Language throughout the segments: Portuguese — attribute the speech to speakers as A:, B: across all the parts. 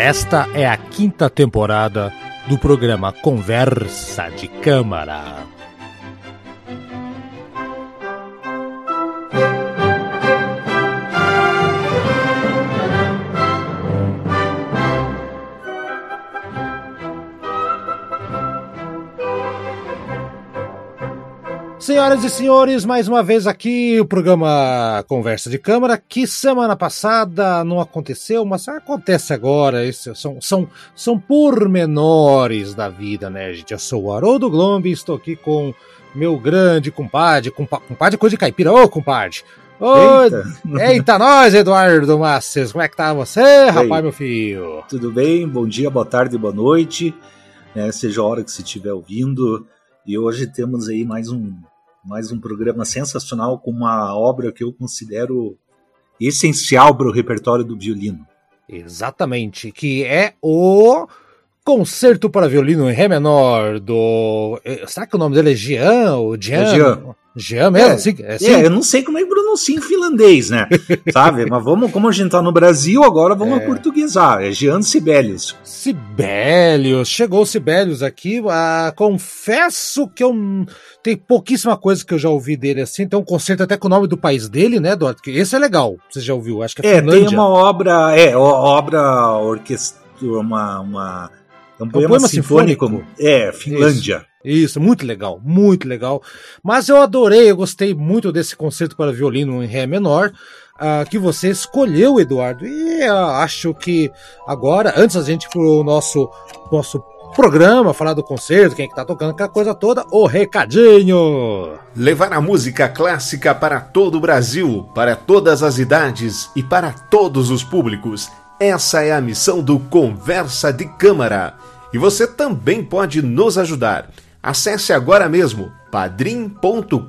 A: Esta é a quinta temporada do programa Conversa de Câmara. Senhoras e senhores, mais uma vez aqui o programa Conversa de Câmara, que semana passada não aconteceu, mas acontece agora. Isso são, são, são pormenores da vida, né, gente? Eu sou o Haroldo Glombi, estou aqui com meu grande compadre, compa, compadre coisa de caipira, ô compadre. Ô, eita. eita, nós, Eduardo Masses, como é que tá você, rapaz, meu filho?
B: Tudo bem? Bom dia, boa tarde, boa noite, né, seja a hora que você estiver ouvindo. E hoje temos aí mais um mais um programa sensacional com uma obra que eu considero essencial para o repertório do violino.
A: Exatamente, que é o Concerto para Violino em Ré menor do. Eh, será que o nome dele é Jean? Ou Jean? É Jean. Jean mesmo? É, assim,
B: é, assim? é, eu não sei como é que pronuncia em finlandês, né? Sabe? Mas vamos, como a gente tá no Brasil, agora vamos é. portuguesar. É Jean Sibelius.
A: Sibelius, chegou o Sibelius aqui. Ah, confesso que eu tem pouquíssima coisa que eu já ouvi dele assim. Tem um concerto até com o nome do país dele, né, Eduardo? Esse é legal. Você já ouviu? Acho que é,
B: é tem uma obra, é, obra orquestra, uma, uma é um poema, é um poema sinfônico. sinfônico. É, Finlândia.
A: Isso, muito legal, muito legal. Mas eu adorei, eu gostei muito desse concerto para violino em Ré menor. Uh, que você escolheu, Eduardo. E uh, acho que agora, antes a gente pro nosso nosso programa, falar do concerto, quem é que tá tocando, aquela coisa toda, o recadinho.
C: Levar a música clássica para todo o Brasil, para todas as idades e para todos os públicos. Essa é a missão do Conversa de Câmara. E você também pode nos ajudar. Acesse agora mesmo padrim.com.br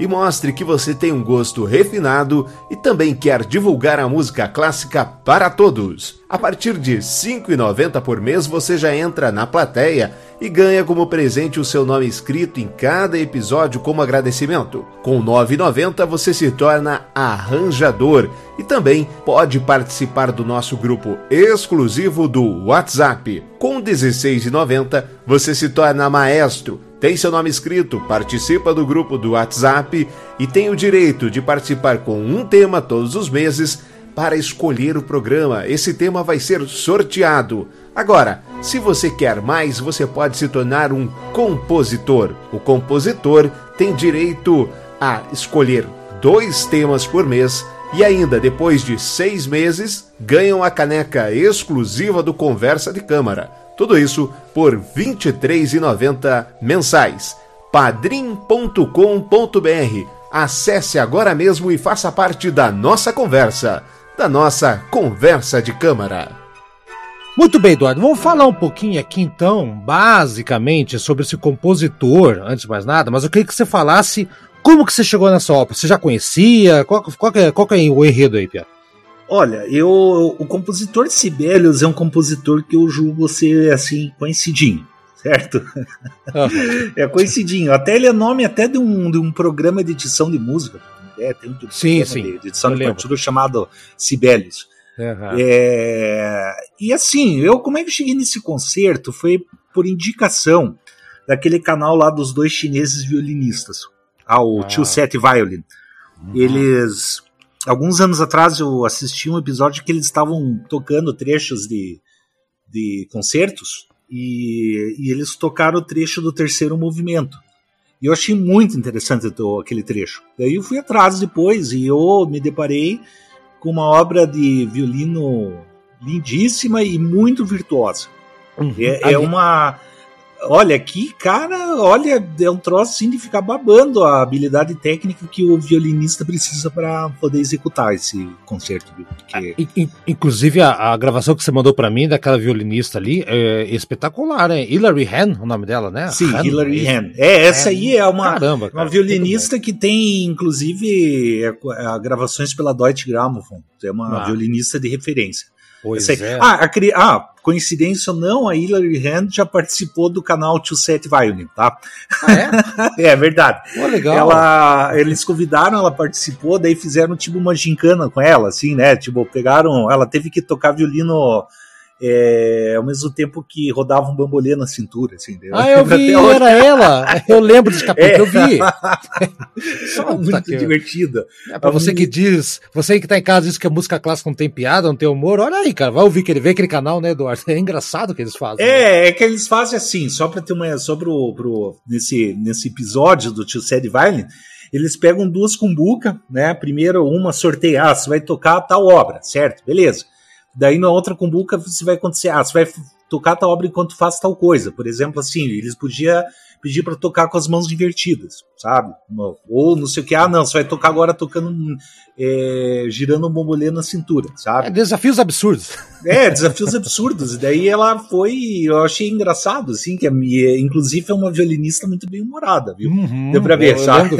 C: e mostre que você tem um gosto refinado e também quer divulgar a música clássica para todos. A partir de R$ 5,90 por mês você já entra na plateia e ganha como presente o seu nome escrito em cada episódio como agradecimento. Com R$ 9,90 você se torna arranjador e também pode participar do nosso grupo exclusivo do WhatsApp. Com R$ 16,90 você se torna maestro tem seu nome escrito, participa do grupo do WhatsApp e tem o direito de participar com um tema todos os meses para escolher o programa. Esse tema vai ser sorteado. Agora, se você quer mais, você pode se tornar um compositor. O compositor tem direito a escolher dois temas por mês e ainda, depois de seis meses, ganham a caneca exclusiva do Conversa de Câmara. Tudo isso por R$ 23,90 mensais. padrim.com.br. Acesse agora mesmo e faça parte da nossa conversa, da nossa conversa de câmara.
A: Muito bem, Eduardo. Vamos falar um pouquinho aqui então, basicamente, sobre esse compositor, antes de mais nada, mas eu queria que você falasse como que você chegou nessa ópera. Você já conhecia? Qual, qual, é, qual é o enredo aí, Pia?
B: Olha, eu o compositor Sibelius é um compositor que eu julgo ser assim conhecidinho, certo? Uhum. é conhecidinho. Até ele é nome até de um, de um programa de edição de música. É, tem um
A: sim, sim.
B: De, edição de partitura chamado Sibelius. Uhum. É, e assim, eu como é que eu cheguei nesse concerto? Foi por indicação daquele canal lá dos dois chineses violinistas, ah, o ah. Tio Set Violin. Uhum. Eles alguns anos atrás eu assisti um episódio que eles estavam tocando trechos de, de concertos e, e eles tocaram o trecho do terceiro movimento. E eu achei muito interessante aquele trecho. Daí eu fui atrás depois e eu me deparei com uma obra de violino lindíssima e muito virtuosa. Uhum. É, é uma Olha, aqui, cara, olha, é um troço assim de ficar babando a habilidade técnica que o violinista precisa para poder executar esse concerto. Porque...
A: Ah, inclusive, a, a, gravação que você mandou para mim daquela violinista ali é espetacular, né? Hilary Han, o nome dela, né?
B: Sim,
A: Han,
B: Hilary Han. É, essa aí é uma, Caramba, cara, uma violinista que tem, inclusive, é, é, gravações pela Deutsche Grammophon. É uma ah. violinista de referência. Pois é. Ah, a, ah, coincidência ou não, a Hilary Hand já participou do canal Tio Set Violin, tá? Ah, é? é verdade. Pô, legal. Ela, eles convidaram, ela participou, daí fizeram tipo uma gincana com ela, assim, né? Tipo, pegaram, ela teve que tocar violino é, ao mesmo tempo que rodava um bambolê na cintura, assim.
A: Ah, eu vi, era ela. Eu lembro desse capítulo, é. eu vi.
B: Só muito divertida.
A: É, pra você que diz, você que tá em casa diz que a música clássica não tem piada, não tem humor, olha aí, cara, vai ouvir que ele vê aquele canal, né, Eduardo? É engraçado o que eles fazem.
B: É, né? é que eles fazem assim, só pra ter uma, só pro, pro nesse, nesse episódio do Tio Sad Violin, eles pegam duas cumbuca, né? Primeiro uma sorteia, ah, você vai tocar tal obra, certo? Beleza. Daí na outra cumbuca você vai acontecer, ah, você vai tocar tal obra enquanto faz tal coisa. Por exemplo, assim, eles podiam pedir para tocar com as mãos invertidas, sabe? Ou não sei o que, ah, não, você vai tocar agora tocando, é, girando um bombolê na cintura, sabe?
A: É, desafios absurdos.
B: É, desafios absurdos. E daí ela foi, eu achei engraçado, assim, que a, inclusive é uma violinista muito bem humorada, viu? Uhum,
A: Deu pra ver, sabe?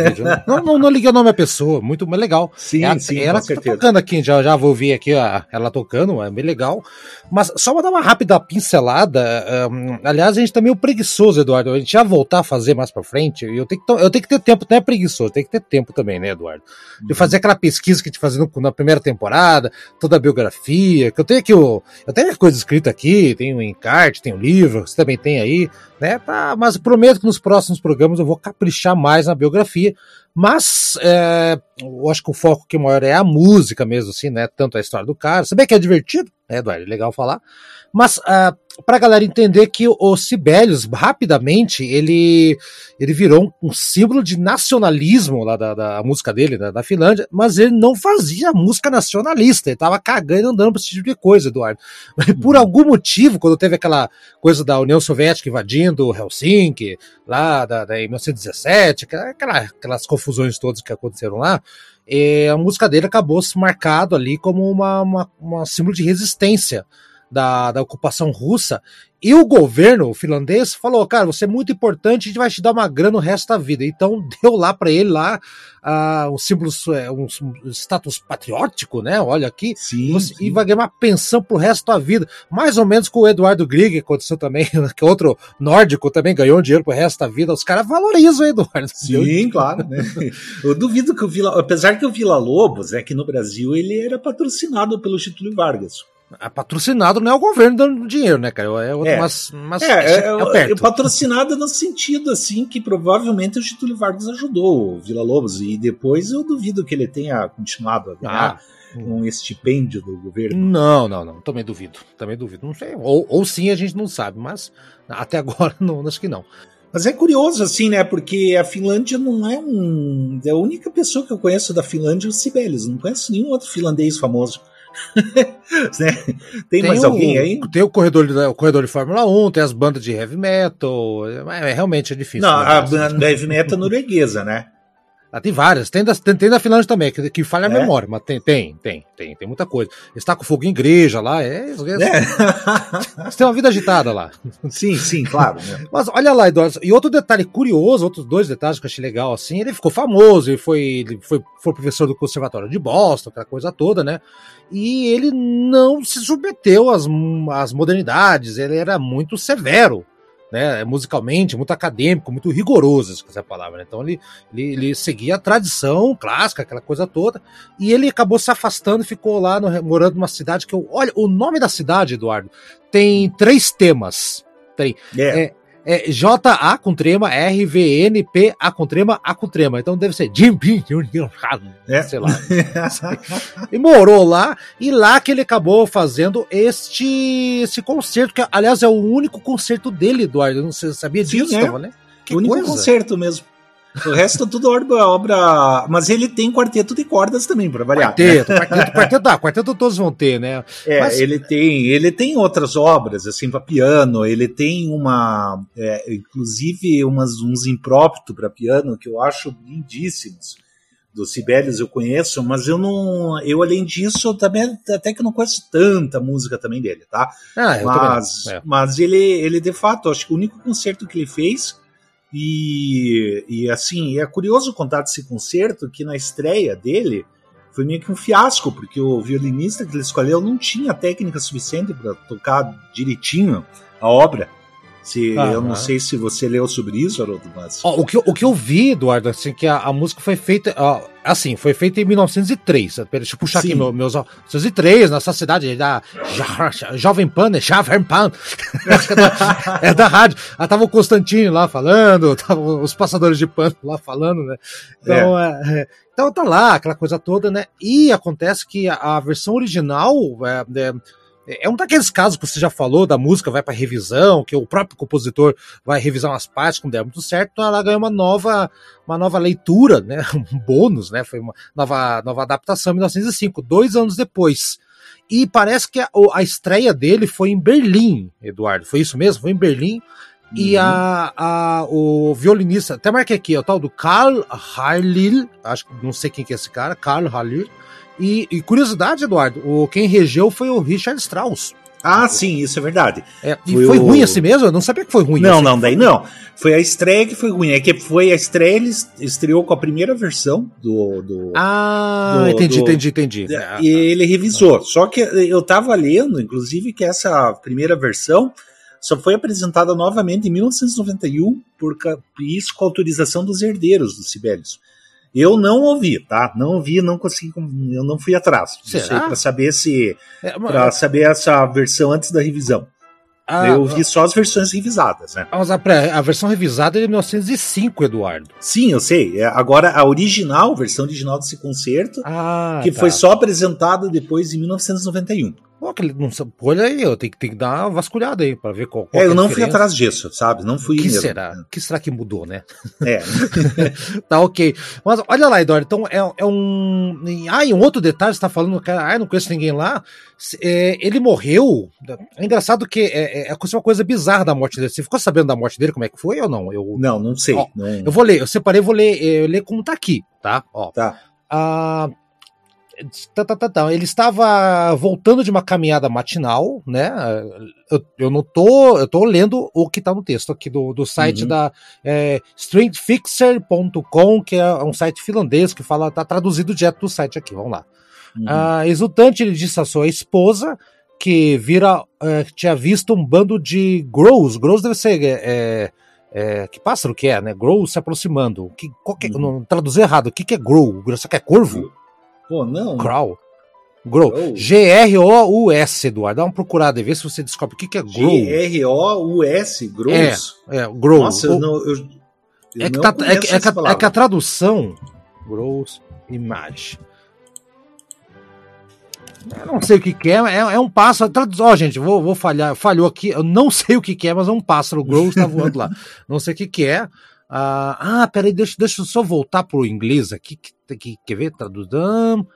A: não, não, não liguei o nome à pessoa, muito legal.
B: Sim,
A: ela,
B: sim,
A: ela tá tocando aqui, já, já vou ver aqui a, ela tocando, é bem legal. Mas só pra dar uma rápida pincelada, um, aliás, a gente tá meio preguiçoso, Eduardo, a gente já voltar a fazer mais para frente, eu tenho, que, eu tenho que ter tempo, não é preguiçoso, tem que ter tempo também, né, Eduardo? De fazer aquela pesquisa que te fazendo na primeira temporada, toda a biografia, que eu tenho aqui o. Eu tenho coisa escrita aqui, tem o um encarte, tem o um livro, você também tem aí, né? Tá, mas prometo que nos próximos programas eu vou caprichar mais na biografia. Mas é, eu acho que o foco que maior é a música mesmo, assim, né? Tanto a história do cara. Se bem que é divertido, né, Eduardo? É legal falar. Mas uh, para a galera entender que o Sibelius, rapidamente, ele, ele virou um, símbolo de nacionalismo lá da, da música dele, da, da, Finlândia, mas ele não fazia música nacionalista, ele tava cagando e andando pra esse tipo de coisa, Eduardo. Por uhum. algum motivo, quando teve aquela coisa da União Soviética invadindo Helsinki, lá da, da, em 1917, aquela, aquelas confusões todas que aconteceram lá, eh, a música dele acabou se marcado ali como uma, uma, uma símbolo de resistência da, da ocupação russa, e o governo finlandês falou, cara, você é muito importante, a gente vai te dar uma grana o resto da vida. Então deu lá para ele lá uh, um símbolo, é, um, status patriótico, né? Olha aqui,
B: sim,
A: você,
B: sim.
A: e vai ganhar uma pensão pro resto da vida. Mais ou menos com o Eduardo Grieg, aconteceu também, que outro nórdico também ganhou dinheiro pro resto da vida. Os caras valorizam o Eduardo.
B: Sim, claro, né? Eu duvido que o Vila, apesar que o Vila Lobos, é que no Brasil ele era patrocinado pelo Getúlio Vargas.
A: É patrocinado não é o governo dando dinheiro, né, cara? É, outro, é. Mas, mas
B: é, é, é, é patrocinado no sentido assim que provavelmente o Getúlio Vargas ajudou o Vila Lobos e depois eu duvido que ele tenha continuado a ganhar ah. um estipêndio do governo.
A: Não, não, não. Também duvido. Também duvido. Não sei. Ou, ou sim a gente não sabe, mas até agora não, acho que não.
B: Mas é curioso, assim, né? Porque a Finlândia não é um. É a única pessoa que eu conheço da Finlândia é o Sibelius. Não conheço nenhum outro finlandês famoso. né? Tem, tem, mais o, alguém aí?
A: Tem o corredor, de, o corredor de Fórmula 1, tem as bandas de heavy metal. É, é realmente é difícil.
B: Não, né? a banda heavy metal norueguesa, né?
A: Ah, tem várias. Tem da, tem, tem da Finlândia também, que, que falha é? a memória, mas tem, tem, tem, tem, tem muita coisa. Está com fogo em igreja lá, é. é, é. Você tem uma vida agitada lá.
B: Sim, sim, claro. Né?
A: Mas olha lá, Eduardo, e outro detalhe curioso, outros dois detalhes que eu achei legal, assim, ele ficou famoso, ele foi, ele foi, foi professor do Conservatório de Boston, aquela coisa toda, né? E ele não se submeteu às, às modernidades, ele era muito severo né, musicalmente, muito acadêmico, muito rigoroso, se quiser a palavra. Né? Então ele, ele, ele, seguia a tradição clássica, aquela coisa toda, e ele acabou se afastando e ficou lá no, morando numa cidade que eu. Olha, o nome da cidade, Eduardo, tem três temas. Tem. Yeah. É, é J-A com trema, R-V-N-P-A com trema, A com trema. Então deve ser Jim Pin, é. sei lá. e morou lá, e lá que ele acabou fazendo este esse concerto, que aliás é o único concerto dele, Eduardo. Não sei, sabia disso,
B: Sim, é. né? Que o único coisa. concerto mesmo. O resto tudo obra, obra. Mas ele tem quarteto de cordas também, para variar.
A: Quarteto, quarteto, quarteto, ah, quarteto todos vão ter, né?
B: É,
A: mas...
B: ele tem, ele tem outras obras, assim, para piano. Ele tem uma, é, inclusive, umas, uns imprópito para piano que eu acho lindíssimos. Do Sibelius eu conheço, mas eu não. Eu, além disso, também até que não conheço tanta música também dele, tá?
A: Ah, eu
B: mas,
A: é.
B: mas ele, ele, de fato, acho que o único concerto que ele fez e, e assim, é curioso contar desse concerto que na estreia dele, foi meio que um fiasco, porque o violinista que ele escolheu não tinha técnica suficiente para tocar direitinho a obra. Se, Eu não sei se você leu sobre isso, Haroldo, mas...
A: Oh, o, que, o que eu vi, Eduardo, assim, que a, a música foi feita... assim, foi feita em 1903. Deixa eu puxar Sim. aqui meu, meus... 1903, nessa cidade da jo, Jovem Pan, né? Jovem Pan. é, da, é da rádio. Ah, tava o Constantino lá falando, tava os passadores de pano lá falando, né? Então, é. É, é então tá lá, aquela coisa toda, né? E acontece que a, a versão original... É, é é um daqueles casos que você já falou da música vai para revisão, que o próprio compositor vai revisar umas partes quando der muito certo, então ela ganhou uma nova, uma nova leitura, né, um bônus, né, foi uma nova, nova adaptação em 1905, dois anos depois. E parece que a, a estreia dele foi em Berlim, Eduardo, foi isso mesmo? Foi em Berlim. Uhum. E a, a, o violinista, até marquei aqui, é o tal do Karl Harlil, acho que não sei quem que é esse cara, Karl Harlil, e, e, curiosidade, Eduardo, o, quem regeu foi o Richard Strauss.
B: Ah, sim, isso é verdade.
A: É, e foi, foi o... ruim assim mesmo? Eu não sabia que foi ruim.
B: Não, assim. não, daí não. Foi a estreia que foi ruim. É que foi a estreia, ele estreou com a primeira versão do. do
A: ah, do, entendi, do, entendi, entendi.
B: E ele revisou. Só que eu tava lendo, inclusive, que essa primeira versão só foi apresentada novamente em 1991, por isso com autorização dos herdeiros do Sibelius. Eu não ouvi, tá? Não ouvi, não consegui, eu não fui atrás para saber se é, para saber essa versão antes da revisão. Ah, eu vi só as versões revisadas, né?
A: Mas a, a, versão revisada é de 1905, Eduardo.
B: Sim, eu sei. É, agora, a original, a versão original desse concerto, ah, que tá. foi só apresentada depois em 1991.
A: Pô, que não, olha aí, eu tenho, tenho que dar uma vasculhada aí para ver qual,
B: qual é. Eu não fui atrás disso, sabe? Não fui.
A: O que mesmo. será? O que será que mudou, né? É. tá ok. Mas olha lá, Eduardo, então é, é um. Ah, e um outro detalhe, você tá falando, cara, ah, não conheço ninguém lá. É, ele morreu. É engraçado que é, é, é uma coisa bizarra da morte dele. Você ficou sabendo da morte dele, como é que foi ou não? Eu,
B: não, não sei. Ó,
A: não. Eu vou ler, eu separei, vou ler, eu ler como tá aqui, tá? Ó.
B: Tá.
A: Ah, Tá, tá, tá, tá, Ele estava voltando de uma caminhada matinal, né? Eu, eu não tô. Eu tô lendo o que tá no texto aqui do, do site uhum. da é, que é um site finlandês que fala, tá traduzido direto do site aqui. Vamos lá. Uhum. Ah, exultante, ele disse à sua esposa que vira é, tinha visto um bando de grows. Grows deve ser. É, é, é que pássaro que é, né? Grow se aproximando. Que, que, uhum. Não traduzir errado. O que, que é grow? Você quer corvo?
B: Pô, não.
A: Growl. Grow. G-R-O-U-S, Eduardo. Dá uma procurada e vê se você descobre o que, que é Grow.
B: G-R-O-U-S? Grows?
A: É, é, Grow.
B: Nossa, eu não. Eu,
A: eu é, que tá, é, que, é, que a, é que a tradução. Grows Image. Eu não sei o que, que é, é, é um pássaro. Ó, oh, gente, vou, vou falhar. Falhou aqui. Eu não sei o que, que é, mas é um pássaro. O Grows tá voando lá. Não sei o que, que é. Ah, ah, peraí, deixa, deixa eu só voltar pro inglês aqui. Que, que, quer ver? Traduzam.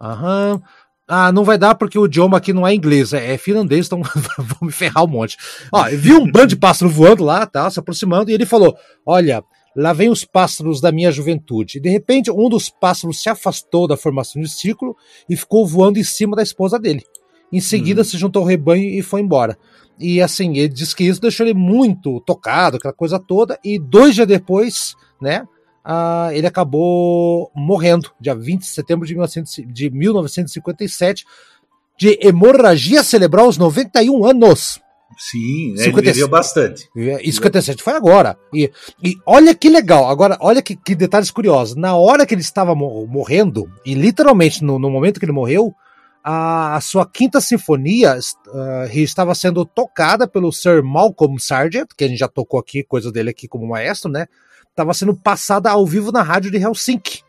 A: Aham. Ah, não vai dar porque o idioma aqui não é inglês, é, é finlandês, então vou me ferrar um monte. Ó, viu um bando de pássaros voando lá, tá, se aproximando, e ele falou: Olha, lá vem os pássaros da minha juventude. E de repente, um dos pássaros se afastou da formação de círculo e ficou voando em cima da esposa dele. Em seguida, hum. se juntou ao rebanho e foi embora. E assim, ele disse que isso deixou ele muito tocado, aquela coisa toda. E dois dias depois, né, uh, ele acabou morrendo, dia 20 de setembro de, 1900, de 1957, de hemorragia cerebral aos 91 anos.
B: Sim, né, 57, ele viveu bastante.
A: E 57 foi agora. E, e olha que legal, agora, olha que, que detalhes curiosos. Na hora que ele estava morrendo, e literalmente no, no momento que ele morreu, a, a sua quinta sinfonia uh, estava sendo tocada pelo Sir Malcolm Sargent, que a gente já tocou aqui, coisa dele aqui como maestro, né? Estava sendo passada ao vivo na rádio de Helsinki.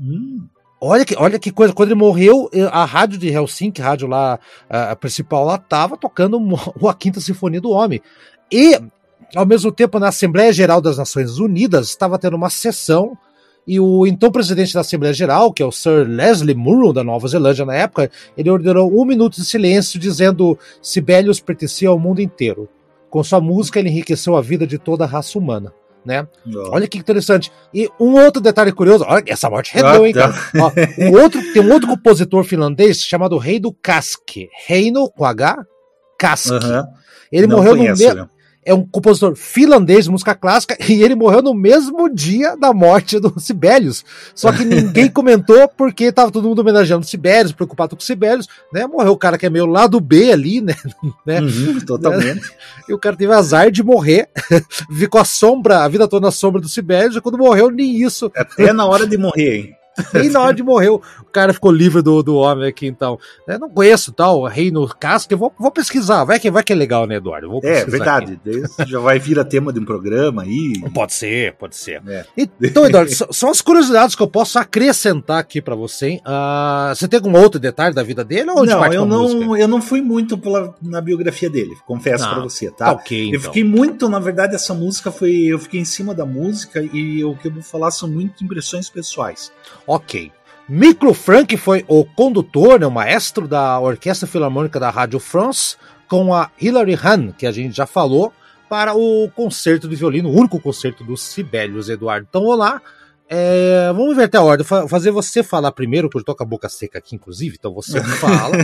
A: Hum. Olha que, olha que coisa, quando ele morreu, eh, a rádio de Helsinki, a rádio lá, a principal lá, estava tocando a quinta sinfonia do homem. E, ao mesmo tempo, na Assembleia Geral das Nações Unidas, estava tendo uma sessão e o então presidente da Assembleia Geral, que é o Sir Leslie Murrow, da Nova Zelândia na época, ele ordenou um minuto de silêncio dizendo Sibelius pertencia ao mundo inteiro. Com sua música, ele enriqueceu a vida de toda a raça humana. Né? Olha que interessante. E um outro detalhe curioso, olha, essa morte rendeu, hein, cara? Ó, um outro, tem um outro compositor finlandês chamado Reino Kaski. Reino com H, Kaski. Ele Não morreu conheço, no mesmo. É um compositor finlandês de música clássica e ele morreu no mesmo dia da morte do Sibelius. Só que ninguém comentou porque tava todo mundo homenageando Sibelius, preocupado com Sibelius, né? Morreu o cara que é meio lado B ali, né? né?
B: Uhum, totalmente.
A: E o cara teve azar de morrer, ficou a sombra, a vida toda na sombra do Sibelius, e quando morreu, nem isso.
B: Até na hora de morrer, hein?
A: E na hora de morrer, o cara ficou livre do, do homem aqui, então. Eu não conheço tal, Reino Casca, eu vou, vou pesquisar. Vai que, vai que é legal, né, Eduardo?
B: é, verdade. Já vai vir a tema de um programa aí.
A: Pode ser, pode ser. É. Então, Eduardo, são as curiosidades que eu posso acrescentar aqui para você. Uh, você tem algum outro detalge da vida dele? Ou
B: não, eu não, eu não fui muito pela, na biografia dele, confesso ah, para você, tá?
A: Ok.
B: Eu então. fiquei muito, na verdade, essa música foi. Eu fiquei em cima da música e o que eu vou falar são muito impressões pessoais.
A: Ok. Micro Frank foi o condutor, né, o maestro da Orquestra Filarmônica da Rádio France, com a Hilary Hahn, que a gente já falou, para o concerto de violino, o único concerto dos Sibelius, Eduardo. Então, olá. É, vamos inverter a ordem, fazer você falar primeiro, porque eu tô com a boca seca aqui, inclusive, então você fala.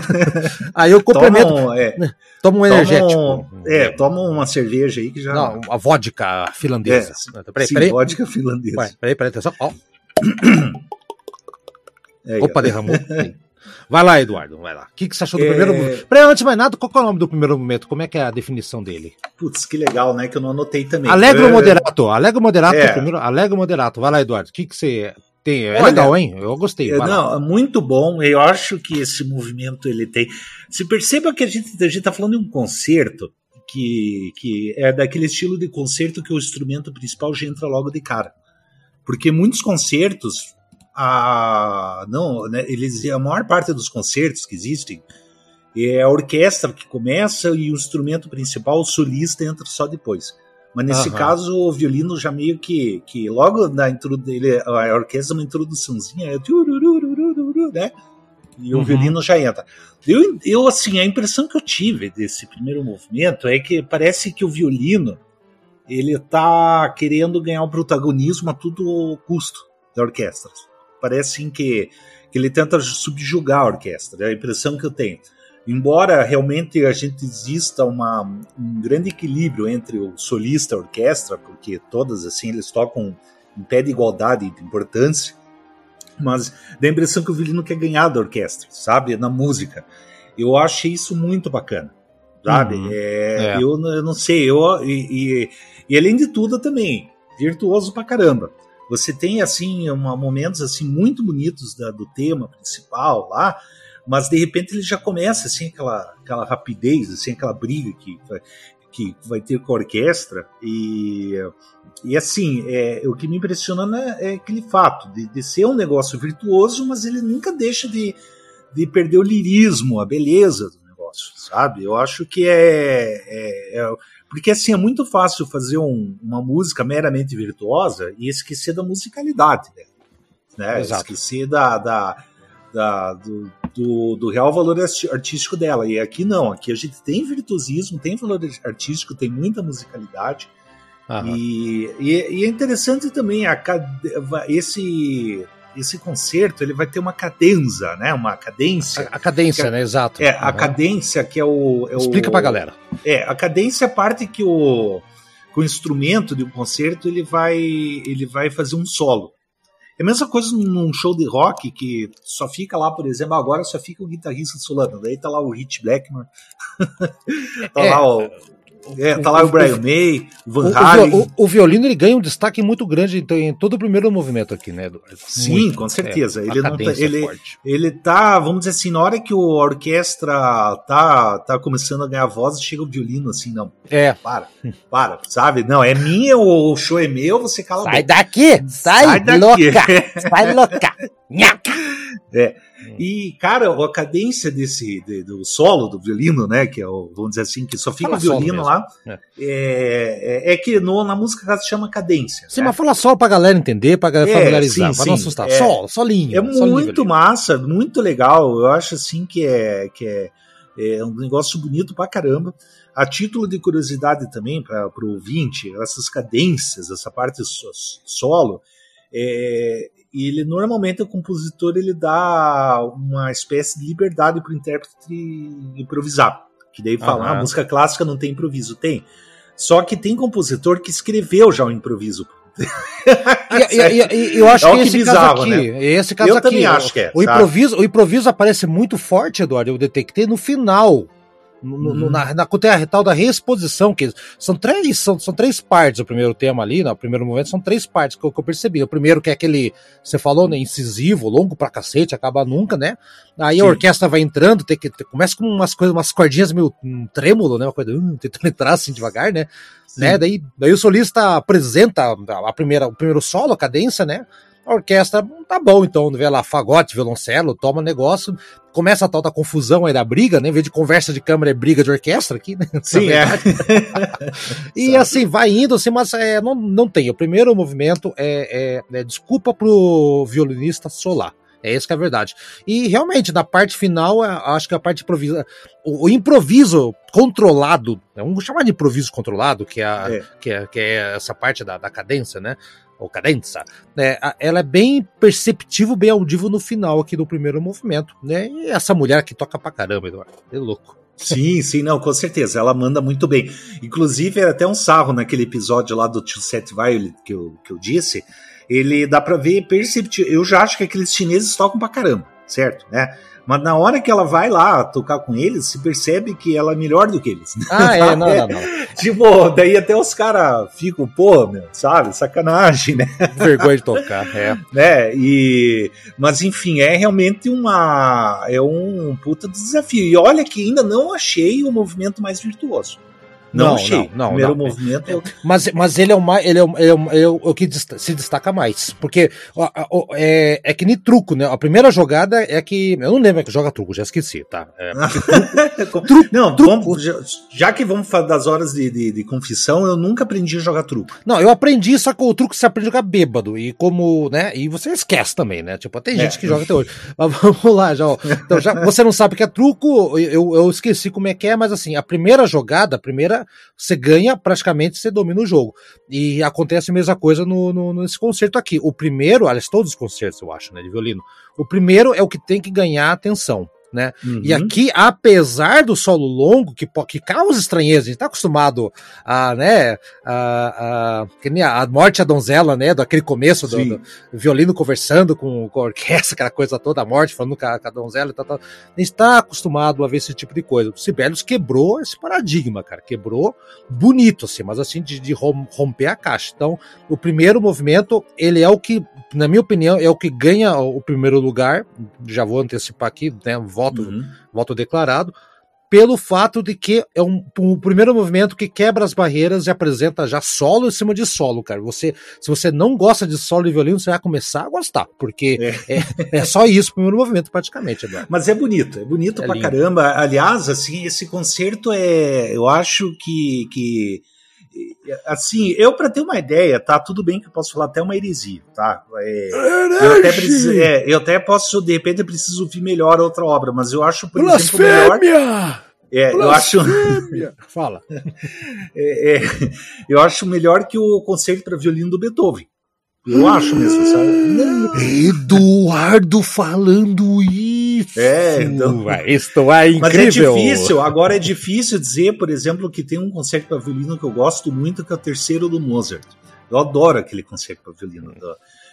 A: Aí eu complemento. Toma um, é, né, toma um energético.
B: Toma um, é, toma uma cerveja aí que já. Não,
A: a vodka finlandesa.
B: É, peraí, sim, peraí. vodka finlandesa.
A: Ué, peraí, peraí, atenção. Ó. É, Opa, derramou. Vai lá, Eduardo, vai lá. O que, que você achou do é... primeiro movimento? Peraí, antes de mais nada, qual é o nome do primeiro movimento? Como é que é a definição dele?
B: Putz, que legal, né? Que eu não anotei também.
A: Alegro é... moderato. Alegro moderato é. primeiro. Alegro moderato. Vai lá, Eduardo. O que, que você tem? É Olha, legal, hein? Eu gostei.
B: É, não, é muito bom. Eu acho que esse movimento ele tem. Se perceba que a gente, a gente tá falando de um concerto que, que é daquele estilo de concerto que o instrumento principal já entra logo de cara. Porque muitos concertos a não, né, eles a maior parte dos concertos que existem é a orquestra que começa e o instrumento principal, o solista entra só depois. Mas nesse caso o violino já meio que que logo na ele a orquestra uma introduçãozinha é né? E o uhum. violino já entra. Eu, eu assim, a impressão que eu tive desse primeiro movimento é que parece que o violino ele tá querendo ganhar o protagonismo a todo custo da orquestra parece assim, que, que ele tenta subjugar a orquestra, é a impressão que eu tenho. Embora realmente a gente exista uma, um grande equilíbrio entre o solista e a orquestra, porque todas assim eles tocam em pé de igualdade de importância, mas dá a impressão que o violino quer ganhar da orquestra, sabe? Na música. Eu achei isso muito bacana, sabe? Uhum. É, é. Eu, eu, não sei, eu, e, e, e, além de tudo também, virtuoso pra caramba. Você tem assim uma, momentos assim muito bonitos da, do tema principal lá, mas de repente ele já começa assim aquela, aquela rapidez, assim aquela briga que que vai ter com a orquestra e e assim é, o que me impressiona né, é aquele fato de, de ser um negócio virtuoso, mas ele nunca deixa de, de perder o lirismo, a beleza do negócio, sabe? Eu acho que é, é, é porque assim, é muito fácil fazer um, uma música meramente virtuosa e esquecer da musicalidade dela. Né? Esquecer da, da, da do, do, do, real valor artístico dela. E aqui não, aqui a gente tem virtuosismo, tem valor artístico, tem muita musicalidade. E, e, e, é interessante também a, esse esse concerto ele vai ter uma cadenza, né? Uma cadência.
A: A, a cadência, é, né? Exato.
B: É, a cadência que é o. É
A: Explica
B: o,
A: pra galera.
B: É, a cadência é a parte que o, que o instrumento de um concerto ele vai, ele vai fazer um solo. É a mesma coisa num show de rock que só fica lá, por exemplo, agora só fica o guitarrista solando. Daí tá lá o Rich Blackmore, tá é, lá o, é, tá lá o, o Brian May, o Van Halen.
A: O, o, violino ele ganha um destaque muito grande então, em todo o primeiro movimento aqui, né, Eduardo?
B: Sim, muito, com certeza. É, ele, não tá, ele, é ele tá, vamos dizer assim, na hora que a orquestra tá, tá começando a ganhar voz, chega o violino assim, não.
A: É.
B: Para, para, sabe? Não, é minha, o show é meu, você cala
A: Sai daqui! Sai, sai daqui. louca! sai louca!
B: é. E, cara, a cadência desse de, do solo do violino, né? Que é o, vamos dizer assim, que só fica fala o violino lá. É. É, é, que no, na música se chama cadência.
A: Sim, né? mas fala solo pra galera entender, pra galera é, familiarizar, sim, pra sim, não assustar. É, solo, solinho.
B: É solinho, muito massa, muito legal. Eu acho assim que é, que é, é um negócio bonito pra caramba. A título de curiosidade também, para o ouvinte, essas cadências, essa parte solo, é, e ele normalmente o compositor ele dá uma espécie de liberdade para o intérprete improvisar. Que daí fala, uhum. a música clássica não tem improviso, tem. Só que tem compositor que escreveu já o improviso
A: e, e, e, eu acho é que, esse bizarro, caso aqui, né? esse caso eu aqui, também acho que é, o improviso, o improviso aparece muito forte, Eduardo, eu detectei no final no, uhum. na, na, tem a tal da reexposição, que são três, são, são três partes o primeiro tema ali, no né, primeiro momento, são três partes que eu, que eu percebi. O primeiro que é aquele, você falou, né, incisivo, longo pra cacete, acaba nunca, né? Aí Sim. a orquestra vai entrando, tem que, começa com umas coisas, umas cordinhas meio um trêmulo, né? Uma coisa, uh, tentando entrar assim devagar, né? né? Daí, daí o solista apresenta a primeira, o primeiro solo, a cadência, né? A orquestra tá bom, então, vê lá, fagote, violoncelo, toma negócio, começa a tal da confusão aí da briga, né? Em vez de conversa de câmera é briga de orquestra aqui, né?
B: Sim, é.
A: e assim, vai indo, assim, mas é, não, não tem. O primeiro movimento é, é, é desculpa pro violinista solar. É isso que é a verdade. E realmente, na parte final, é, acho que a parte improvisa, o, o improviso controlado, vamos chamar de improviso controlado, que é, a, é. Que, é, que é essa parte da, da cadência, né? Ou cadenza, né, ela é bem perceptível, bem audível no final aqui do primeiro movimento, né? E essa mulher que toca pra caramba, Eduardo, é louco.
B: Sim, sim, não, com certeza, ela manda muito bem. Inclusive, é até um sarro naquele episódio lá do Tio Set Violet que eu, que eu disse, ele dá pra ver perceptível. Eu já acho que aqueles chineses tocam pra caramba, certo? Né? Mas na hora que ela vai lá tocar com eles, se percebe que ela é melhor do que eles.
A: Ah, é, não, não, não.
B: tipo, daí até os caras ficam, pô, meu, sabe? Sacanagem, né?
A: Vergonha de tocar, é.
B: né? E, mas enfim, é realmente uma. É um puta desafio. E olha que ainda não achei o movimento mais virtuoso. Não, não achei. Não, não, Primeiro não. movimento. Eu...
A: Mas, mas ele é o mais. Ele é, o, ele é, o, ele é o que se destaca mais. Porque ó, ó, é, é que nem truco, né? A primeira jogada é que. Eu não lembro que joga truco, já esqueci, tá? É,
B: truco, não, truco. Vamos, já que vamos falar das horas de, de, de, confissão, eu nunca aprendi a jogar truco.
A: Não, eu aprendi, só que o truco você aprende a jogar bêbado. E como, né? E você esquece também, né? Tipo, tem gente é. que joga até hoje. Mas vamos lá, já, Então, já você não sabe o que é truco, eu, eu esqueci como é que é, mas assim, a primeira jogada, a primeira você ganha, praticamente você domina o jogo. E acontece a mesma coisa no, no, nesse concerto aqui. O primeiro, aliás, todos os concertos, eu acho, né, de violino. O primeiro é o que tem que ganhar atenção né? Uhum. E aqui, apesar do solo longo, que, que causa estranheza, a gente tá acostumado a, né, a, a, a morte da donzela, né, daquele começo do, do, violino conversando com, com a orquestra, aquela coisa toda, a morte falando com a, com a donzela e tal, tal. A gente tá acostumado a ver esse tipo de coisa. O Sibelius quebrou esse paradigma, cara, quebrou bonito, assim, mas assim, de, de romper a caixa. Então, o primeiro movimento, ele é o que na minha opinião, é o que ganha o primeiro lugar. Já vou antecipar aqui, né? Voto, uhum. voto declarado. Pelo fato de que é um, um, primeiro movimento que quebra as barreiras e apresenta já solo em cima de solo, cara. Você, se você não gosta de solo e violino, você vai começar a gostar, porque é, é, é só isso o primeiro movimento, praticamente. Eduardo.
B: Mas é bonito, é bonito é pra lindo. caramba. Aliás, assim, esse concerto é. Eu acho que. que assim, eu para ter uma ideia, tá? Tudo bem que eu posso falar até uma heresia, tá? É, eu, até preciso, é, eu até posso, de repente, preciso ouvir melhor outra obra, mas eu acho, por Blasfêmia! exemplo, melhor. É, eu acho.
A: Fala.
B: É, é, eu acho melhor que o concerto para violino do Beethoven. Eu acho mesmo, sabe?
A: Eduardo falando isso.
B: É, então.
A: Isto é incrível. Mas é
B: difícil, agora é difícil dizer, por exemplo, que tem um concerto para violino que eu gosto muito, que é o terceiro do Mozart. Eu adoro aquele concerto para violino.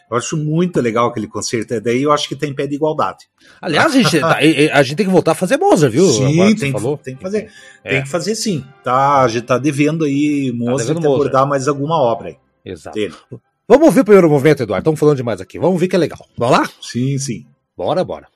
B: Eu acho muito legal aquele concerto. Daí eu acho que tem pé de igualdade.
A: Aliás, a gente, tá, a gente tem que voltar a fazer Mozart, viu?
B: Sim, tem, falou. tem que fazer. É. Tem que fazer sim. Tá, a gente tá devendo aí Mozart tá devendo abordar mais alguma obra aí.
A: Exato. Dele. Vamos ouvir o primeiro movimento, Eduardo. Estamos falando demais aqui. Vamos ver que é legal. Vamos lá?
B: Sim, sim.
A: Bora, bora.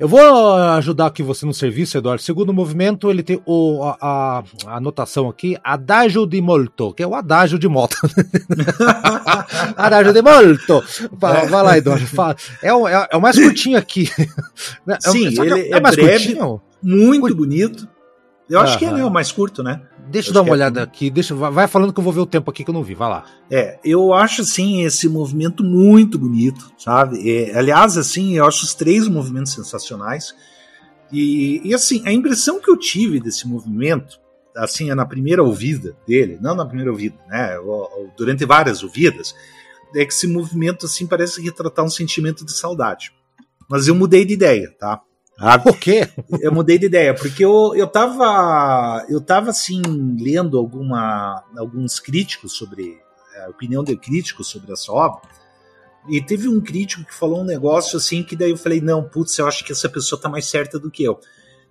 A: Eu vou ajudar aqui você no serviço, Eduardo. Segundo movimento, ele tem o, a, a, anotação aqui, adagio di molto, que é o adágio de moto. adagio di molto. Vai, vai lá, Eduardo. Fala. É, o, é, é, o mais curtinho aqui.
B: É Sim, é, ele é, mais breve, curtinho? muito bonito. Eu acho que ele é o mais curto, né?
A: Deixa eu dar uma olhada é... aqui, deixa, vai falando que eu vou ver o tempo aqui que eu não vi, vai lá.
B: É, eu acho assim esse movimento muito bonito, sabe? É, aliás, assim, eu acho os três movimentos sensacionais. E, e assim, a impressão que eu tive desse movimento, assim, é na primeira ouvida dele, não na primeira ouvida, né? Durante várias ouvidas, é que esse movimento assim parece retratar um sentimento de saudade. Mas eu mudei de ideia, tá?
A: Ah, por quê?
B: Eu mudei de ideia, porque eu, eu tava, eu tava assim, lendo alguma, alguns críticos sobre, a opinião de críticos sobre essa obra, e teve um crítico que falou um negócio assim, que daí eu falei, não, putz, eu acho que essa pessoa tá mais certa do que eu.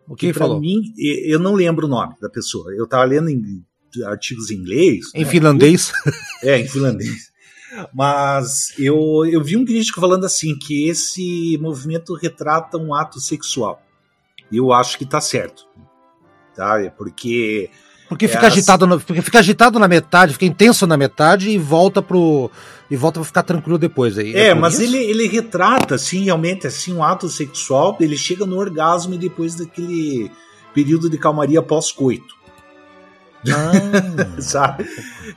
A: O que, que falou?
B: mim, eu não lembro o nome da pessoa, eu tava lendo em artigos em inglês.
A: Em né? finlandês?
B: É, em finlandês. Mas eu, eu vi um crítico falando assim que esse movimento retrata um ato sexual. E eu acho que está certo. Tá? É porque
A: porque é fica, agitado no, porque fica agitado na metade, fica intenso na metade e volta pro. E volta pra ficar tranquilo depois. Aí,
B: é, é mas ele, ele retrata, assim, realmente, assim, um ato sexual, ele chega no orgasmo e depois daquele período de calmaria pós-coito. Ah. Sabe?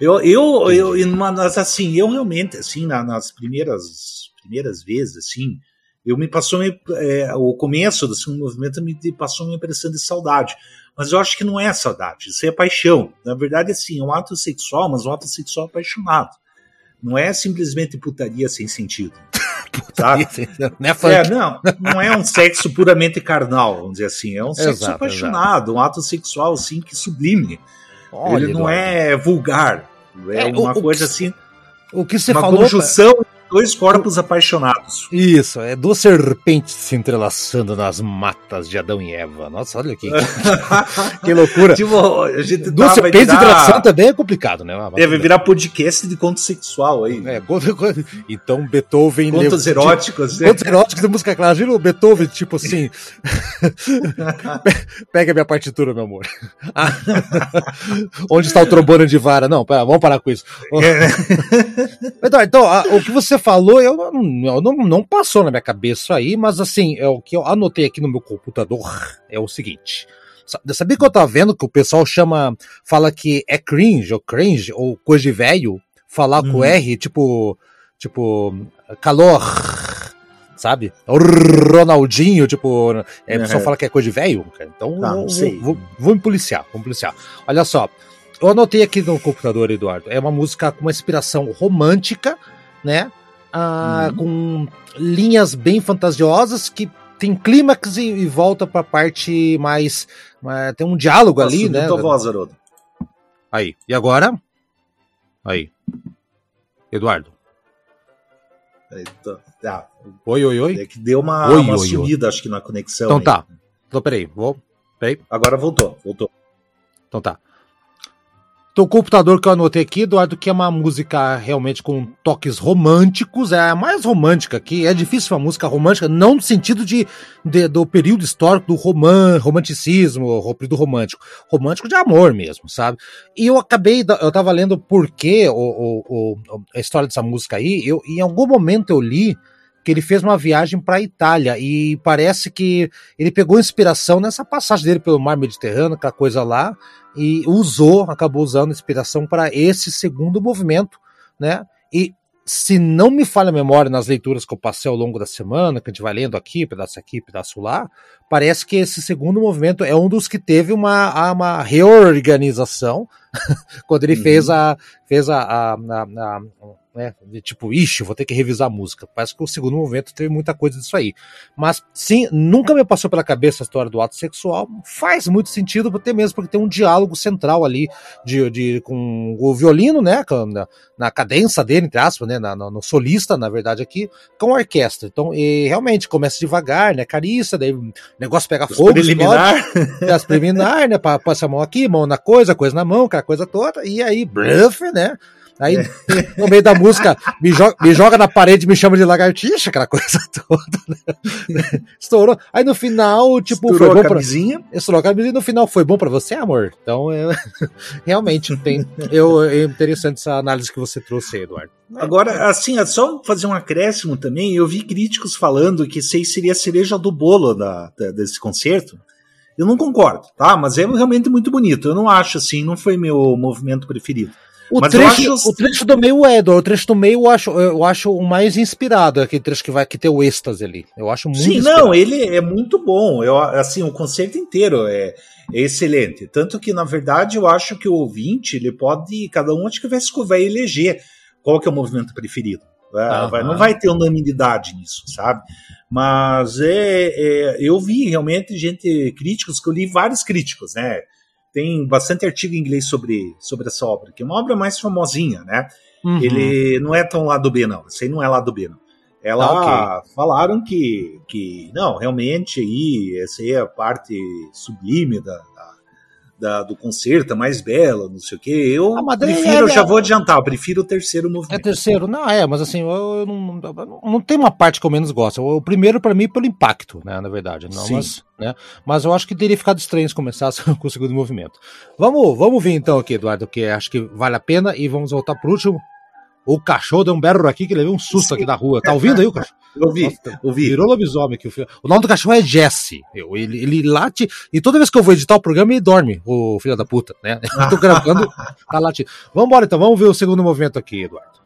B: Eu, eu, eu, mas assim, eu realmente, assim, na, nas primeiras, primeiras vezes, assim, eu me passou é, o começo desse movimento me passou uma impressão de saudade. Mas eu acho que não é saudade, isso é paixão. Na verdade, assim, é um ato sexual, mas um ato sexual apaixonado. Não é simplesmente putaria sem sentido. Sabe? não, é é, não, não é um sexo puramente carnal, vamos dizer assim. É um sexo exato, apaixonado, exato. um ato sexual assim que sublime. Olha, ele não Eduardo. é vulgar. É, é uma o, coisa que, assim.
A: O que você
B: uma
A: falou.
B: Conjunção Dois corpos apaixonados.
A: Isso, é duas serpentes se entrelaçando nas matas de Adão e Eva. Nossa, olha aqui. que loucura. Tipo, a gente duas serpentes virar... entrelaçando também é complicado, né?
B: Deve virar podcast de conto sexual aí.
A: É, então Beethoven.
B: Contos levou, eróticos.
A: Tipo, contos eróticos de música clássica. Imagina o Beethoven, tipo assim. Pega minha partitura, meu amor. Onde está o trombone de vara? Não, pera, vamos parar com isso. então, o que você falou, eu, eu não, não passou na minha cabeça isso aí, mas assim, é o que eu anotei aqui no meu computador é o seguinte. Sabia que eu tava vendo que o pessoal chama, fala que é cringe, ou cringe, ou coisa de velho, falar com uhum. R, tipo, tipo, calor, sabe? O Ronaldinho, tipo, é, o pessoal fala que é coisa de velho, então
B: não,
A: vou. Vou, vou, me policiar, vou me policiar. Olha só, eu anotei aqui no computador, Eduardo, é uma música com uma inspiração romântica, né? Ah, uhum. com linhas bem fantasiosas que tem clímax e, e volta para a parte mais, mais, tem um diálogo Nossa, ali, né?
B: Tua voz, Haroldo.
A: Aí. E agora? Aí. Eduardo.
B: Ah,
A: oi, oi, oi.
B: É que deu uma, oi, uma oi, sumida, oi. acho que na conexão.
A: Então aí. tá. Então peraí, vou. Peraí.
B: Agora voltou, voltou.
A: Então tá. Então, o computador que eu anotei aqui, Eduardo, que é uma música realmente com toques românticos, é a mais romântica aqui. É difícil uma música romântica, não no sentido de, de do período histórico do roman, romanticismo, do romântico. Romântico de amor mesmo, sabe? E eu acabei, eu tava lendo por que o, o, o, a história dessa música aí, eu, em algum momento eu li que ele fez uma viagem para a Itália e parece que ele pegou inspiração nessa passagem dele pelo mar Mediterrâneo, aquela coisa lá, e usou, acabou usando inspiração para esse segundo movimento, né? E se não me falha a memória nas leituras que eu passei ao longo da semana, que a gente vai lendo aqui, pedaço aqui, pedaço lá, parece que esse segundo movimento é um dos que teve uma, uma reorganização quando ele uhum. fez a fez a, a, a, a né? De tipo, ixi, vou ter que revisar a música. Parece que o segundo movimento teve muita coisa disso aí. Mas sim, nunca me passou pela cabeça a história do ato sexual. Faz muito sentido, até mesmo porque tem um diálogo central ali de, de com o violino, né? Na, na cadência dele, entre aspas, né? Na, no, no, solista, na verdade, aqui, com a orquestra. Então, e realmente começa devagar, né? Carícia, daí o negócio pega Os fogo.
B: Preliminar.
A: Explode, as preliminar, né? Passa a mão aqui, mão na coisa, coisa na mão, aquela coisa toda. E aí, bluff, né? Aí, no meio da música, me joga, me joga na parede me chama de lagartixa, aquela coisa toda. Né? Estourou. Aí no final, tipo,
B: Estourou foi bom a camisinha.
A: pra. Estourou a camisinha no final foi bom pra você, amor? Então, é... realmente, tem. Eu, é interessante essa análise que você trouxe, Eduardo.
B: Agora, assim, é só fazer um acréscimo também. Eu vi críticos falando que aí seria a cereja do bolo da, da, desse concerto. Eu não concordo, tá? Mas é realmente muito bonito. Eu não acho assim, não foi meu movimento preferido.
A: O trecho, acho... o trecho do meio é, o trecho do meio eu acho, eu acho o mais inspirado, aquele trecho que vai que tem o êxtase ali. Eu acho muito
B: Sim, inspirado. não, ele é muito bom. Eu, assim, o concerto inteiro é, é, excelente. Tanto que, na verdade, eu acho que o ouvinte, ele pode, cada um acho que vai, vai eleger qual que é o movimento preferido. Vai, não vai ter unanimidade nisso, sabe? Mas é, é, eu vi realmente gente, críticos, que eu li vários críticos, né? Tem bastante artigo em inglês sobre, sobre essa obra, que é uma obra mais famosinha, né? Uhum. Ele não é tão lado B, não. Isso aí não é lado B, não. Ela ah, okay. falaram que, que, não, realmente aí, essa aí é a parte sublime da, da, do concerto, mais bela, não sei o que. Eu ah, prefiro, é, eu já vou adiantar, eu prefiro o terceiro movimento.
A: É terceiro, não, é, mas assim, eu, eu não, não tem uma parte que eu menos gosto. O primeiro, para mim, pelo impacto, né, na verdade. Não, Sim. Mas, né, mas eu acho que teria ficado estranho se começasse com o segundo movimento. Vamos, vamos ver então aqui, Eduardo, que acho que vale a pena, e vamos voltar pro último. O cachorro deu um berro aqui que levou um susto Sim. aqui da rua. Tá ouvindo aí o cachorro?
B: Eu ouvi, Nossa, ouvi.
A: Virou lobisomem aqui. O nome do cachorro é Jesse. Ele, ele late. E toda vez que eu vou editar o programa, ele dorme, o filho da puta, né? Eu tô gravando, tá latindo. Vamos embora então, vamos ver o segundo movimento aqui, Eduardo.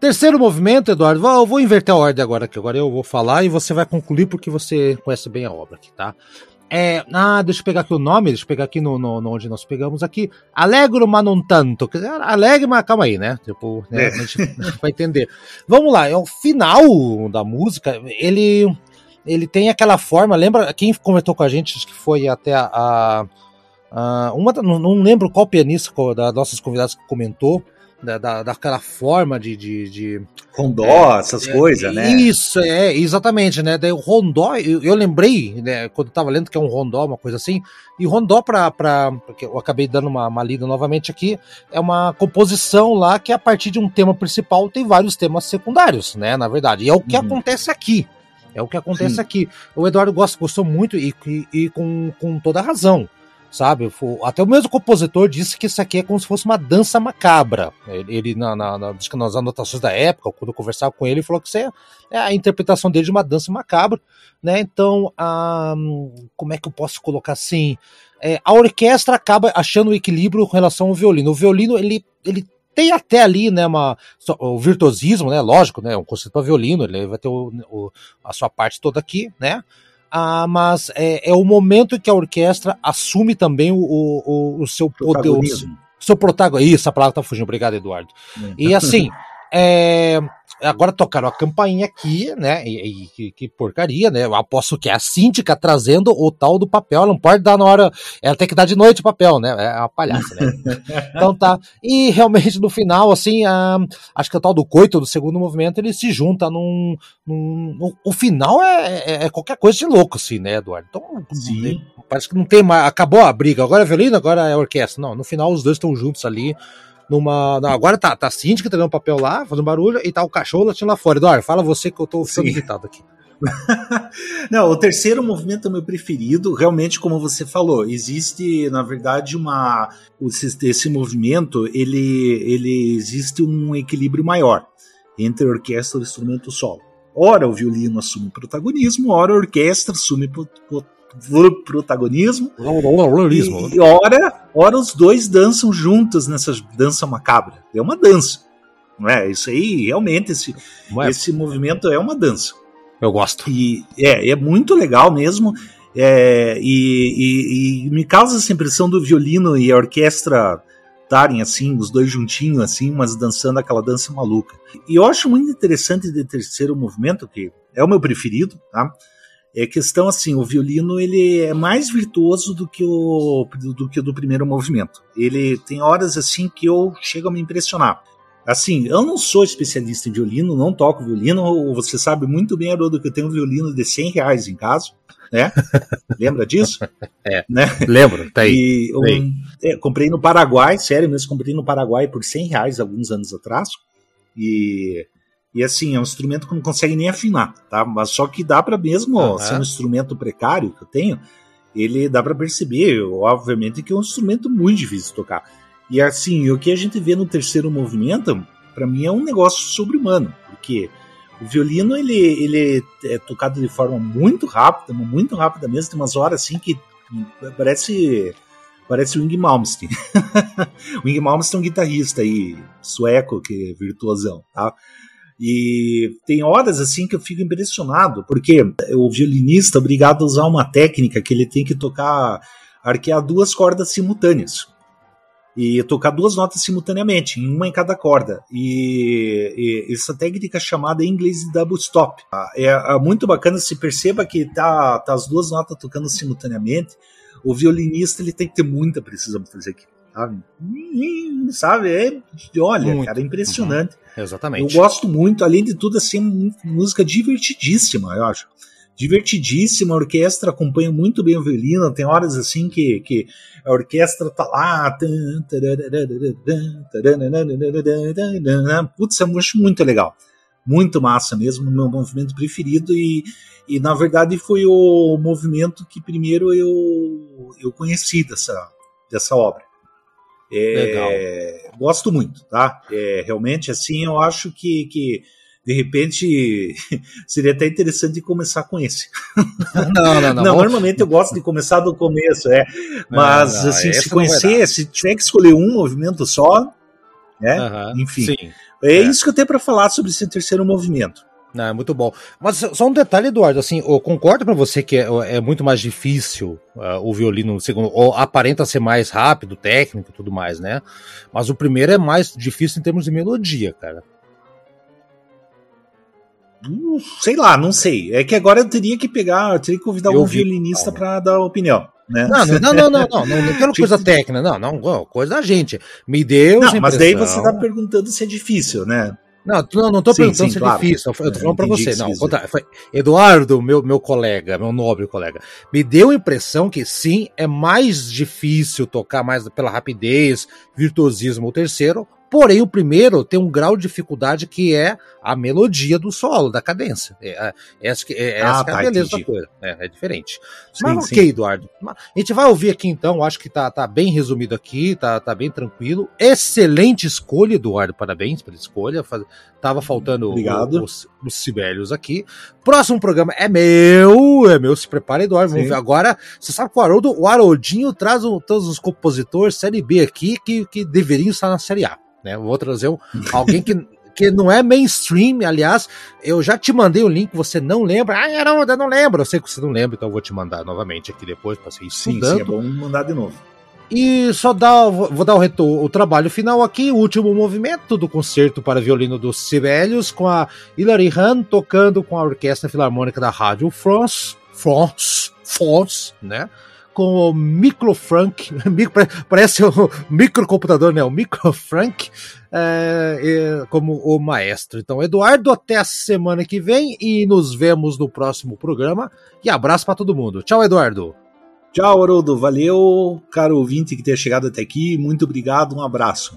A: Terceiro movimento, Eduardo, eu vou inverter a ordem agora, que agora eu vou falar e você vai concluir porque você conhece bem a obra aqui, tá? É, ah, deixa eu pegar aqui o nome, deixa eu pegar aqui no, no, no onde nós pegamos aqui. Alegro, mas não tanto. Alegre, mas calma aí, né? Tipo, né, é. a gente vai entender. Vamos lá, é o final da música, ele ele tem aquela forma, lembra, quem comentou com a gente, acho que foi até a, a, uma, não, não, lembro qual pianista das nossas convidadas que comentou, da, da, daquela forma de, de, de
B: rondó, é, essas é, coisas, né?
A: Isso, é, exatamente, né? Daí o rondó, eu, eu lembrei, né, quando eu tava lendo que é um rondó, uma coisa assim, e rondó para porque eu acabei dando uma, uma lida novamente aqui, é uma composição lá que a partir de um tema principal tem vários temas secundários, né, na verdade. E é o que uhum. acontece aqui. É o que acontece Sim. aqui. O Eduardo gosta, gostou muito e, e, e com, com toda razão sabe? Até o mesmo compositor disse que isso aqui é como se fosse uma dança macabra. Ele, na, na, na, nas anotações da época, quando eu conversava com ele, falou que isso é, é a interpretação dele de uma dança macabra, né? Então, como é que eu posso colocar assim? É, a orquestra acaba achando o equilíbrio com relação ao violino. O violino, ele, ele tem até ali, né, uma, o virtuosismo, né, lógico, né, um conceito para violino, ele vai ter o, o, a sua parte toda aqui, né, ah, mas é, é, o momento em que a orquestra assume também o, o, o seu poder. O seu protagonismo. Isso, a palavra tá fugindo. Obrigado, Eduardo. É. E assim, é, agora tocaram a campainha aqui, né? E, e que, que, porcaria, né? Eu aposto que é a síndica trazendo o tal do papel. Ela não pode dar na hora. Ela tem que dar de noite o papel, né? É uma palhaça, né? então tá. E realmente no final, assim, a, acho que o tal do coito do segundo movimento ele se junta num. num o final é, é, é, qualquer coisa de louco, assim, né, Eduardo? Então, Sim. parece que não tem mais. Acabou a briga. Agora é violino, agora é orquestra. Não, no final os dois estão juntos ali numa. Agora tá, tá a síndica entregando papel lá, fazendo barulho, e tá o cachorro latindo lá fora. Eduardo, fala você que eu tô ficando irritado aqui.
B: Não, o terceiro movimento é o meu preferido. Realmente, como você falou, existe, na verdade, uma. Esse, movimento ele, ele existe um equilíbrio maior entre a orquestra e o instrumento solo. Ora o violino assume protagonismo, ora a orquestra assume protagonismo. E ora, ora os dois dançam juntos nessa dança macabra. É uma dança. Não é? Isso aí, realmente, esse, é? esse movimento é uma dança.
A: Eu gosto.
B: E é, é muito legal mesmo. É, e, e, e, me causa essa impressão do violino e a orquestra estarem assim, os dois juntinhos, assim, mas dançando aquela dança maluca. E eu acho muito interessante de terceiro movimento, que é o meu preferido, tá? É questão assim, o violino ele é mais virtuoso do que o do que o do primeiro movimento. Ele tem horas assim que eu chego a me impressionar. Assim, eu não sou especialista em violino, não toco violino. Você sabe muito bem, Haroldo, que eu tenho um violino de 100 reais em casa, né? Lembra disso?
A: É, né? lembro, tá aí. E
B: um, é, comprei no Paraguai, sério mesmo, comprei no Paraguai por 100 reais alguns anos atrás. E e assim, é um instrumento que não consegue nem afinar, tá? Mas só que dá para mesmo uhum. ser um instrumento precário que eu tenho, ele dá para perceber, obviamente, que é um instrumento muito difícil de tocar. E assim, o que a gente vê no terceiro movimento, para mim é um negócio sobre-humano, porque o violino ele, ele é tocado de forma muito rápida, muito rápida mesmo, tem umas horas assim que parece parece o Ing Malmsteen. o Ing Malmsteen é um guitarrista aí, sueco, que é virtuosão, tá? E tem horas assim que eu fico impressionado, porque o violinista é obrigado a usar uma técnica que ele tem que tocar, arquear duas cordas simultâneas. E tocar duas notas simultaneamente, uma em cada corda. E, e essa técnica é chamada em inglês de double stop. É, é muito bacana se perceba que tá, tá as duas notas tocando simultaneamente. O violinista ele tem que ter muita precisão para fazer aquilo sabe? Sabe? É, olha, muito. cara, é impressionante.
A: Uhum. Exatamente.
B: Eu gosto muito, além de tudo, assim, música divertidíssima, eu acho. Divertidíssima, a orquestra acompanha muito bem o violino, tem horas assim que, que a orquestra tá lá. Putz, eu acho muito legal. Muito massa mesmo, meu movimento preferido e, e na verdade foi o movimento que primeiro eu, eu conheci dessa, dessa obra. É, gosto muito, tá? É, realmente, assim, eu acho que, que de repente seria até interessante começar com esse. Não, não, não. não normalmente eu gosto de começar do começo, é. Mas não, não, assim, se conhecer, se tiver que escolher um movimento só, né? Uhum, Enfim, sim, é, é, isso que eu tenho para falar sobre esse terceiro movimento.
A: Não, é muito bom. Mas só um detalhe, Eduardo, assim, eu concordo para você que é, é, muito mais difícil uh, o violino no segundo, ou aparenta ser mais rápido, técnico e tudo mais, né? Mas o primeiro é mais difícil em termos de melodia, cara.
B: Uh, sei lá, não sei. É que agora eu teria que pegar, eu teria que convidar algum violinista para dar opinião. Né?
A: Não, não, não, não, não, não, não, não quero coisa técnica, não, não, coisa da gente. Me deu.
B: Não, mas daí você tá perguntando se é difícil, né?
A: Não, não, não tô sim, perguntando sim, se é claro. difícil. Eu tô falando para você. Não, foi Eduardo, meu, meu colega, meu nobre colega, me deu a impressão que sim, é mais difícil tocar mais pela rapidez, virtuosismo o terceiro, Porém, o primeiro tem um grau de dificuldade que é a melodia do solo, da cadência. É, é, essa, é, essa ah, é a tá, beleza entendi. da coisa. É, é diferente. Sim, Mas ok, sim. Eduardo. A gente vai ouvir aqui então, acho que tá, tá bem resumido aqui, tá, tá bem tranquilo. Excelente escolha, Eduardo. Parabéns pela escolha. Tava faltando
B: Obrigado.
A: os, os Sibelius aqui. Próximo programa é meu. É meu, se prepara, Eduardo. Vamos ver agora. Você sabe que o Haroldo, o Haroldinho traz o, todos os compositores Série B aqui que, que deveriam estar na Série A. Né? Vou trazer um, alguém que, que não é mainstream, aliás, eu já te mandei o link, você não lembra? Ah, não, eu não lembro. Eu sei que você não lembra, então eu vou te mandar novamente aqui depois para você estudando. Sim, sim, é
B: bom mandar de novo.
A: E só dá, vou dar o, o trabalho final aqui, o último movimento do concerto para violino dos Sibelius, com a Hilary Hahn tocando com a Orquestra Filarmônica da Rádio France, France, France, né? com o Microfrank, parece o microcomputador, né? O Microfrank é, é, como o maestro. Então, Eduardo, até a semana que vem e nos vemos no próximo programa. E abraço para todo mundo. Tchau, Eduardo.
B: Tchau, Haroldo. Valeu, caro ouvinte que tenha chegado até aqui. Muito obrigado. Um abraço.